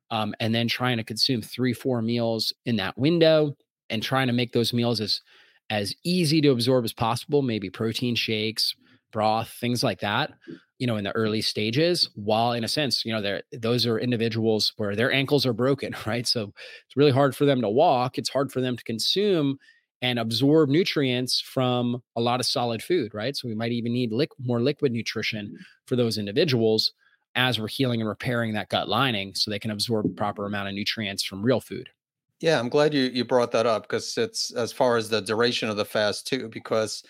um, and then trying to consume three four meals in that window and trying to make those meals as as easy to absorb as possible maybe protein shakes broth things like that you know in the early stages while in a sense you know they're those are individuals where their ankles are broken right? So it's really hard for them to walk it's hard for them to consume and absorb nutrients from a lot of solid food right so we might even need lick, more liquid nutrition mm-hmm. for those individuals as we're healing and repairing that gut lining so they can absorb a proper amount of nutrients from real food yeah i'm glad you you brought that up because it's as far as the duration of the fast too because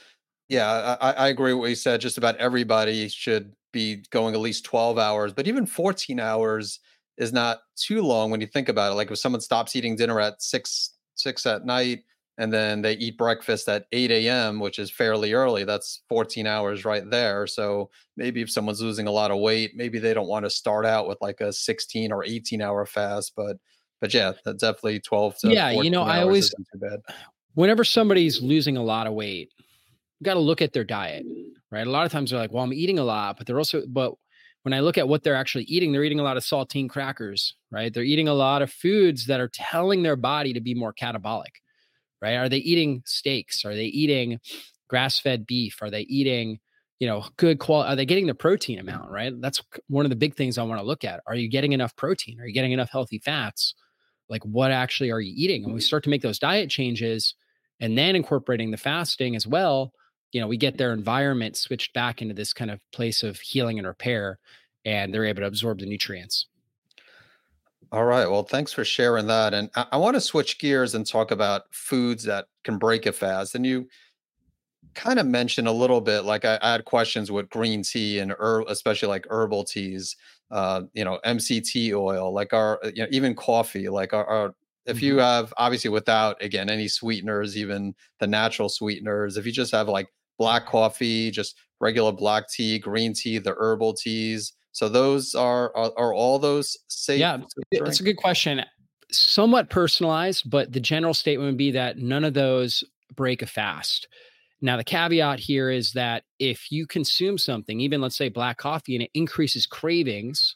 yeah, I, I agree with what you said. Just about everybody should be going at least 12 hours, but even 14 hours is not too long when you think about it. Like if someone stops eating dinner at six six at night and then they eat breakfast at 8 a.m., which is fairly early, that's 14 hours right there. So maybe if someone's losing a lot of weight, maybe they don't want to start out with like a 16 or 18 hour fast, but but yeah, that's definitely 12 to yeah. You know, I always whenever somebody's losing a lot of weight, you got to look at their diet, right? A lot of times they're like, well, I'm eating a lot, but they're also, but when I look at what they're actually eating, they're eating a lot of saltine crackers, right? They're eating a lot of foods that are telling their body to be more catabolic, right? Are they eating steaks? Are they eating grass fed beef? Are they eating, you know, good quality? Are they getting the protein amount, right? That's one of the big things I want to look at. Are you getting enough protein? Are you getting enough healthy fats? Like, what actually are you eating? And we start to make those diet changes and then incorporating the fasting as well you know we get their environment switched back into this kind of place of healing and repair and they're able to absorb the nutrients all right well thanks for sharing that and i, I want to switch gears and talk about foods that can break a fast and you kind of mentioned a little bit like I, I had questions with green tea and herb, especially like herbal teas uh you know mct oil like our you know even coffee like our, our if you mm-hmm. have obviously without again any sweeteners even the natural sweeteners if you just have like black coffee, just regular black tea, green tea, the herbal teas. So those are are, are all those safe? Yeah, that's a good question. Somewhat personalized, but the general statement would be that none of those break a fast. Now, the caveat here is that if you consume something, even let's say black coffee, and it increases cravings,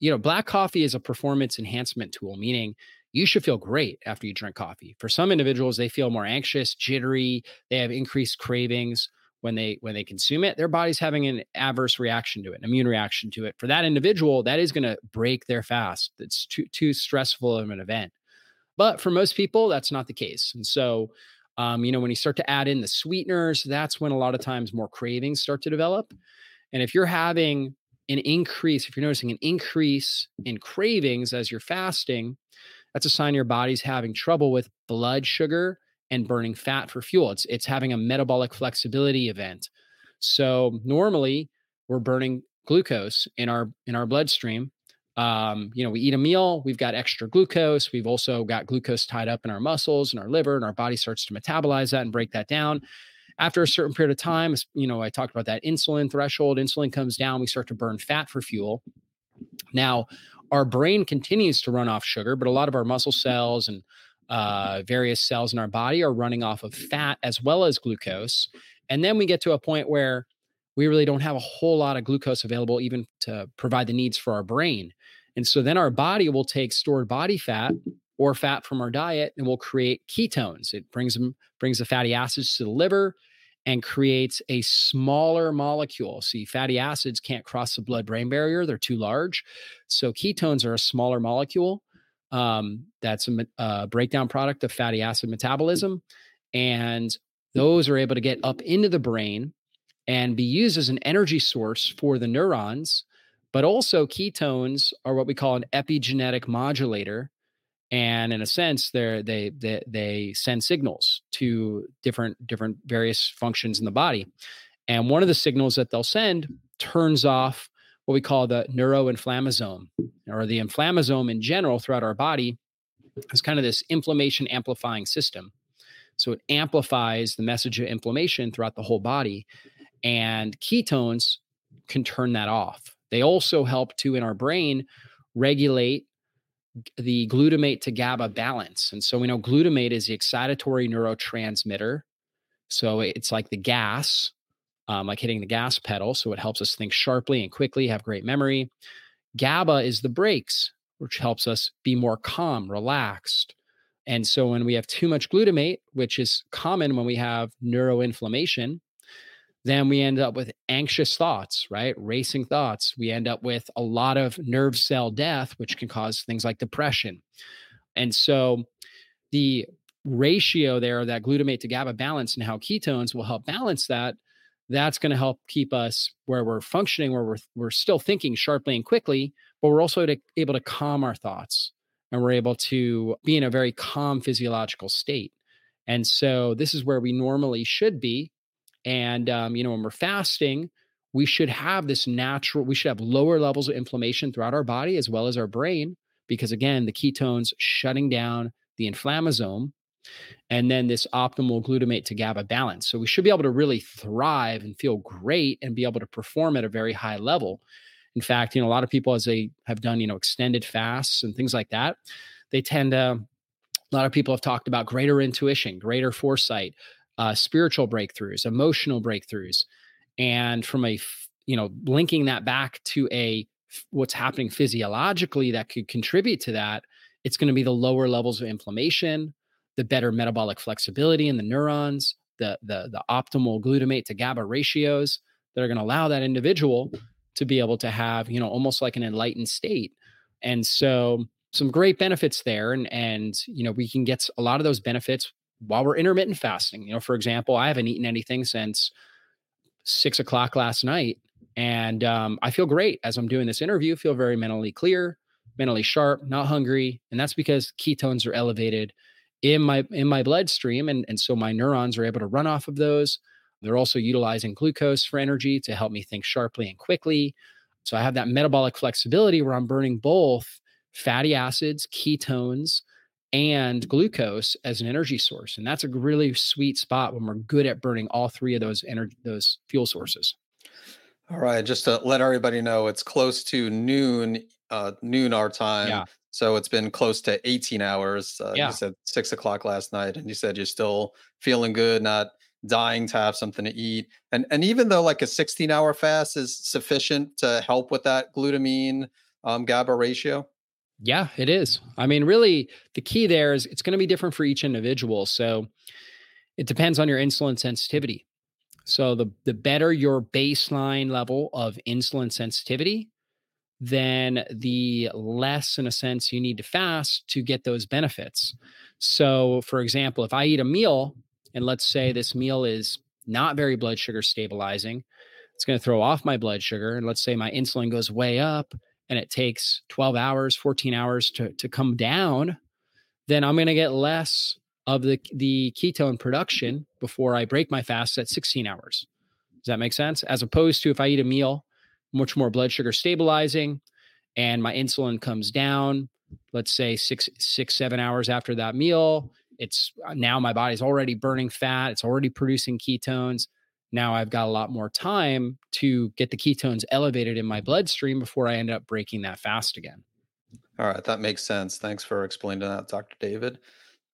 you know, black coffee is a performance enhancement tool, meaning you should feel great after you drink coffee. For some individuals, they feel more anxious, jittery, they have increased cravings when they when they consume it. Their body's having an adverse reaction to it, an immune reaction to it. For that individual, that is going to break their fast. It's too too stressful of an event. But for most people, that's not the case. And so, um, you know, when you start to add in the sweeteners, that's when a lot of times more cravings start to develop. And if you're having an increase, if you're noticing an increase in cravings as you're fasting, that's a sign your body's having trouble with blood sugar and burning fat for fuel. It's it's having a metabolic flexibility event. So normally we're burning glucose in our in our bloodstream. Um, you know, we eat a meal, we've got extra glucose. We've also got glucose tied up in our muscles and our liver, and our body starts to metabolize that and break that down. After a certain period of time, you know, I talked about that insulin threshold. Insulin comes down, we start to burn fat for fuel. Now, our brain continues to run off sugar, but a lot of our muscle cells and uh, various cells in our body are running off of fat as well as glucose. And then we get to a point where we really don't have a whole lot of glucose available even to provide the needs for our brain. And so then our body will take stored body fat or fat from our diet and will create ketones. It brings them brings the fatty acids to the liver and creates a smaller molecule. See, fatty acids can't cross the blood brain barrier, they're too large. So, ketones are a smaller molecule. Um, that's a, a uh, breakdown product of fatty acid mm. metabolism. And mm. those are able to get up into the brain and be used as an energy source for the neurons. But also, ketones are what we call an epigenetic modulator and in a sense they're they they they send signals to different different various functions in the body and one of the signals that they'll send turns off what we call the neuroinflammasome or the inflammasome in general throughout our body is kind of this inflammation amplifying system so it amplifies the message of inflammation throughout the whole body and ketones can turn that off they also help to in our brain regulate the glutamate to GABA balance. And so we know glutamate is the excitatory neurotransmitter. So it's like the gas, um, like hitting the gas pedal. So it helps us think sharply and quickly, have great memory. GABA is the brakes, which helps us be more calm, relaxed. And so when we have too much glutamate, which is common when we have neuroinflammation, then we end up with anxious thoughts, right? Racing thoughts. We end up with a lot of nerve cell death, which can cause things like depression. And so the ratio there, that glutamate to GABA balance and how ketones will help balance that, that's going to help keep us where we're functioning, where we're, we're still thinking sharply and quickly, but we're also to, able to calm our thoughts and we're able to be in a very calm physiological state. And so this is where we normally should be and, um, you know, when we're fasting, we should have this natural, we should have lower levels of inflammation throughout our body as well as our brain, because again, the ketones shutting down the inflammasome and then this optimal glutamate to GABA balance. So we should be able to really thrive and feel great and be able to perform at a very high level. In fact, you know, a lot of people as they have done, you know, extended fasts and things like that, they tend to a lot of people have talked about greater intuition, greater foresight, uh, spiritual breakthroughs, emotional breakthroughs, and from a you know linking that back to a what's happening physiologically that could contribute to that, it's going to be the lower levels of inflammation, the better metabolic flexibility in the neurons, the the the optimal glutamate to GABA ratios that are going to allow that individual to be able to have you know almost like an enlightened state. And so some great benefits there and and you know we can get a lot of those benefits while we're intermittent fasting you know for example i haven't eaten anything since six o'clock last night and um, i feel great as i'm doing this interview feel very mentally clear mentally sharp not hungry and that's because ketones are elevated in my in my bloodstream and and so my neurons are able to run off of those they're also utilizing glucose for energy to help me think sharply and quickly so i have that metabolic flexibility where i'm burning both fatty acids, ketones, and glucose as an energy source. And that's a really sweet spot when we're good at burning all three of those energy those fuel sources. All right, just to let everybody know, it's close to noon, uh, noon our time. Yeah. So it's been close to 18 hours. Uh, yeah. You said six o'clock last night, and you said you're still feeling good, not dying to have something to eat. And and even though like a 16 hour fast is sufficient to help with that glutamine um, GABA ratio. Yeah, it is. I mean, really, the key there is it's going to be different for each individual. So it depends on your insulin sensitivity. So the the better your baseline level of insulin sensitivity, then the less, in a sense, you need to fast to get those benefits. So, for example, if I eat a meal, and let's say this meal is not very blood sugar stabilizing, it's going to throw off my blood sugar. And let's say my insulin goes way up and it takes 12 hours, 14 hours to, to come down, then I'm going to get less of the, the ketone production before I break my fast at 16 hours. Does that make sense? As opposed to if I eat a meal, much more blood sugar stabilizing, and my insulin comes down, let's say six, six, seven hours after that meal. It's uh, now my body's already burning fat, it's already producing ketones now I've got a lot more time to get the ketones elevated in my bloodstream before I end up breaking that fast again. All right, that makes sense. Thanks for explaining that, Dr. David.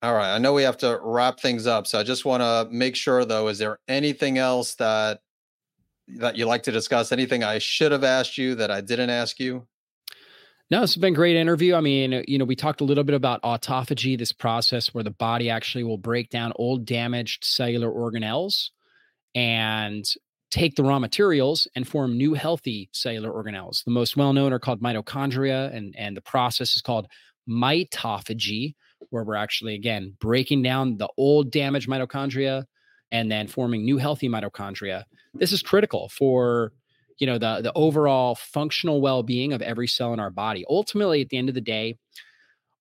All right, I know we have to wrap things up, so I just want to make sure though is there anything else that that you like to discuss? Anything I should have asked you that I didn't ask you? No, it's been a great interview. I mean, you know, we talked a little bit about autophagy, this process where the body actually will break down old damaged cellular organelles and take the raw materials and form new healthy cellular organelles. The most well-known are called mitochondria and and the process is called mitophagy where we're actually again breaking down the old damaged mitochondria and then forming new healthy mitochondria. This is critical for you know the the overall functional well-being of every cell in our body. Ultimately at the end of the day,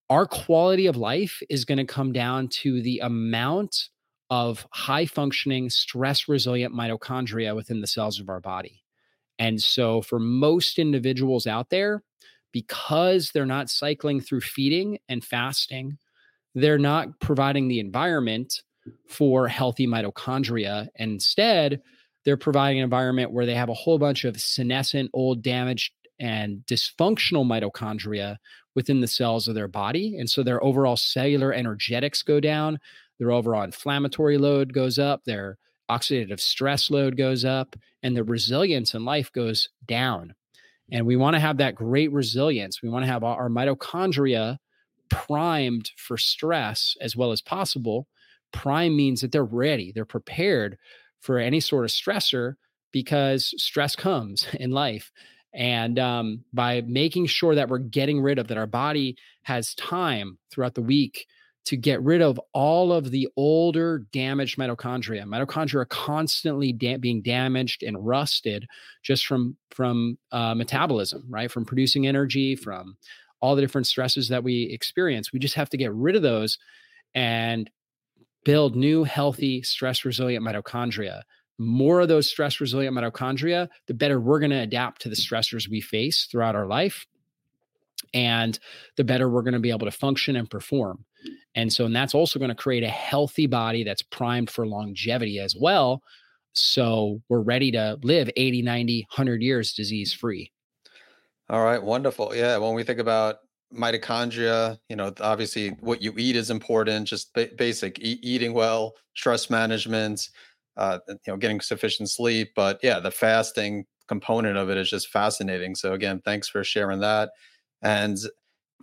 our quality of life is going to come down to the amount of high functioning, stress resilient mitochondria within the cells of our body. And so, for most individuals out there, because they're not cycling through feeding and fasting, they're not providing the environment for healthy mitochondria. And instead, they're providing an environment where they have a whole bunch of senescent, old, damaged, and dysfunctional mitochondria within the cells of their body. And so their overall cellular energetics go down their overall inflammatory load goes up, their oxidative stress load goes up, and their resilience in life goes down. And we want to have that great resilience. We want to have our mitochondria primed for stress as well as possible. Prime means that they're ready, they're prepared for any sort of stressor because stress comes in life. And um, by making sure that we're getting rid of that, our body has time throughout the week to get rid of all of the older damaged mitochondria. Mitochondria are constantly da- being damaged and rusted just from from uh, metabolism, right? From producing energy, from all the different stresses that we experience. We just have to get rid of those and build new, healthy, stress resilient mitochondria. more of those stress resilient mitochondria, the better we're going to adapt to the stressors we face throughout our life. And the better we're going to be able to function and perform. And so, and that's also going to create a healthy body that's primed for longevity as well. So we're ready to live 80, 90, 100 years disease free. All right, wonderful. Yeah, when we think about mitochondria, you know, obviously what you eat is important, just ba- basic e- eating well, stress management, uh, you know, getting sufficient sleep. But yeah, the fasting component of it is just fascinating. So again, thanks for sharing that. And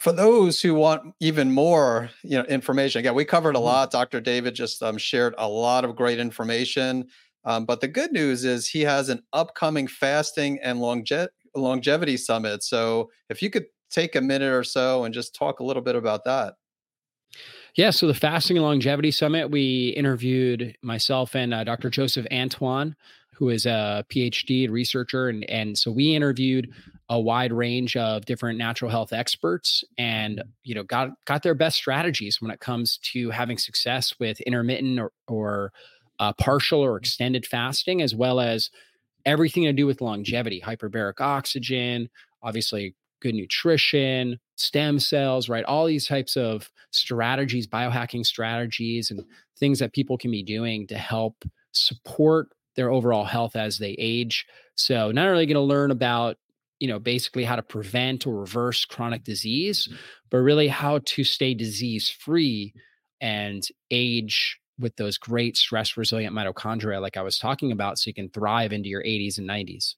for those who want even more, you know, information, again, we covered a mm-hmm. lot. Dr. David just um, shared a lot of great information. Um, but the good news is he has an upcoming fasting and longe- longevity summit. So if you could take a minute or so and just talk a little bit about that. Yeah, so the Fasting and Longevity Summit, we interviewed myself and uh, Dr. Joseph Antoun, who is a PhD researcher, and and so we interviewed a wide range of different natural health experts, and you know got got their best strategies when it comes to having success with intermittent or, or uh, partial or extended fasting, as well as everything to do with longevity, hyperbaric oxygen, obviously good nutrition, stem cells, right? All these types of strategies, biohacking strategies, and things that people can be doing to help support their overall health as they age. So, not only going to learn about, you know, basically how to prevent or reverse chronic disease, mm-hmm. but really how to stay disease free and age with those great stress resilient mitochondria, like I was talking about, so you can thrive into your 80s and 90s.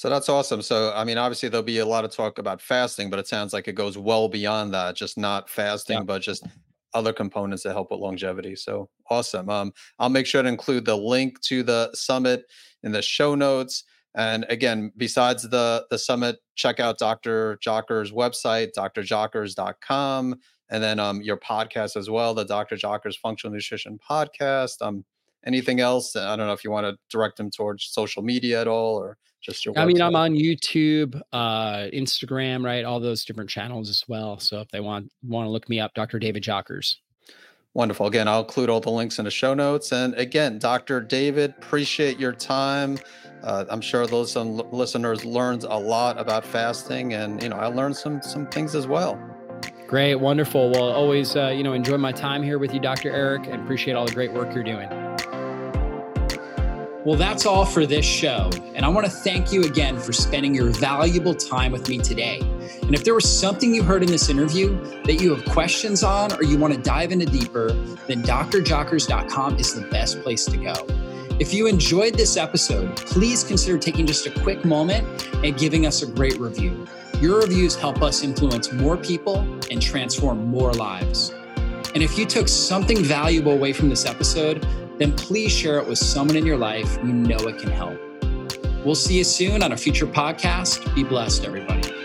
So that's awesome. So, I mean, obviously, there'll be a lot of talk about fasting, but it sounds like it goes well beyond that, just not fasting, yeah. but just other components that help with longevity. So awesome. Um, I'll make sure to include the link to the summit in the show notes. And again, besides the the summit, check out Dr. Jocker's website, drjockers.com and then um, your podcast as well, the Dr. Jockers Functional Nutrition Podcast. Um, anything else? I don't know if you want to direct them towards social media at all or just your. I mean, I'm on YouTube, uh, Instagram, right? All those different channels as well. So if they want want to look me up, Dr. David Jockers. Wonderful. Again, I'll include all the links in the show notes. And again, Dr. David, appreciate your time. Uh, I'm sure those listeners learned a lot about fasting, and you know, I learned some some things as well. Great, wonderful. Well, always, uh, you know, enjoy my time here with you, Dr. Eric, and appreciate all the great work you're doing. Well, that's all for this show. And I want to thank you again for spending your valuable time with me today. And if there was something you heard in this interview that you have questions on or you want to dive into deeper, then drjockers.com is the best place to go. If you enjoyed this episode, please consider taking just a quick moment and giving us a great review. Your reviews help us influence more people and transform more lives. And if you took something valuable away from this episode, then please share it with someone in your life you know it can help. We'll see you soon on a future podcast. Be blessed, everybody.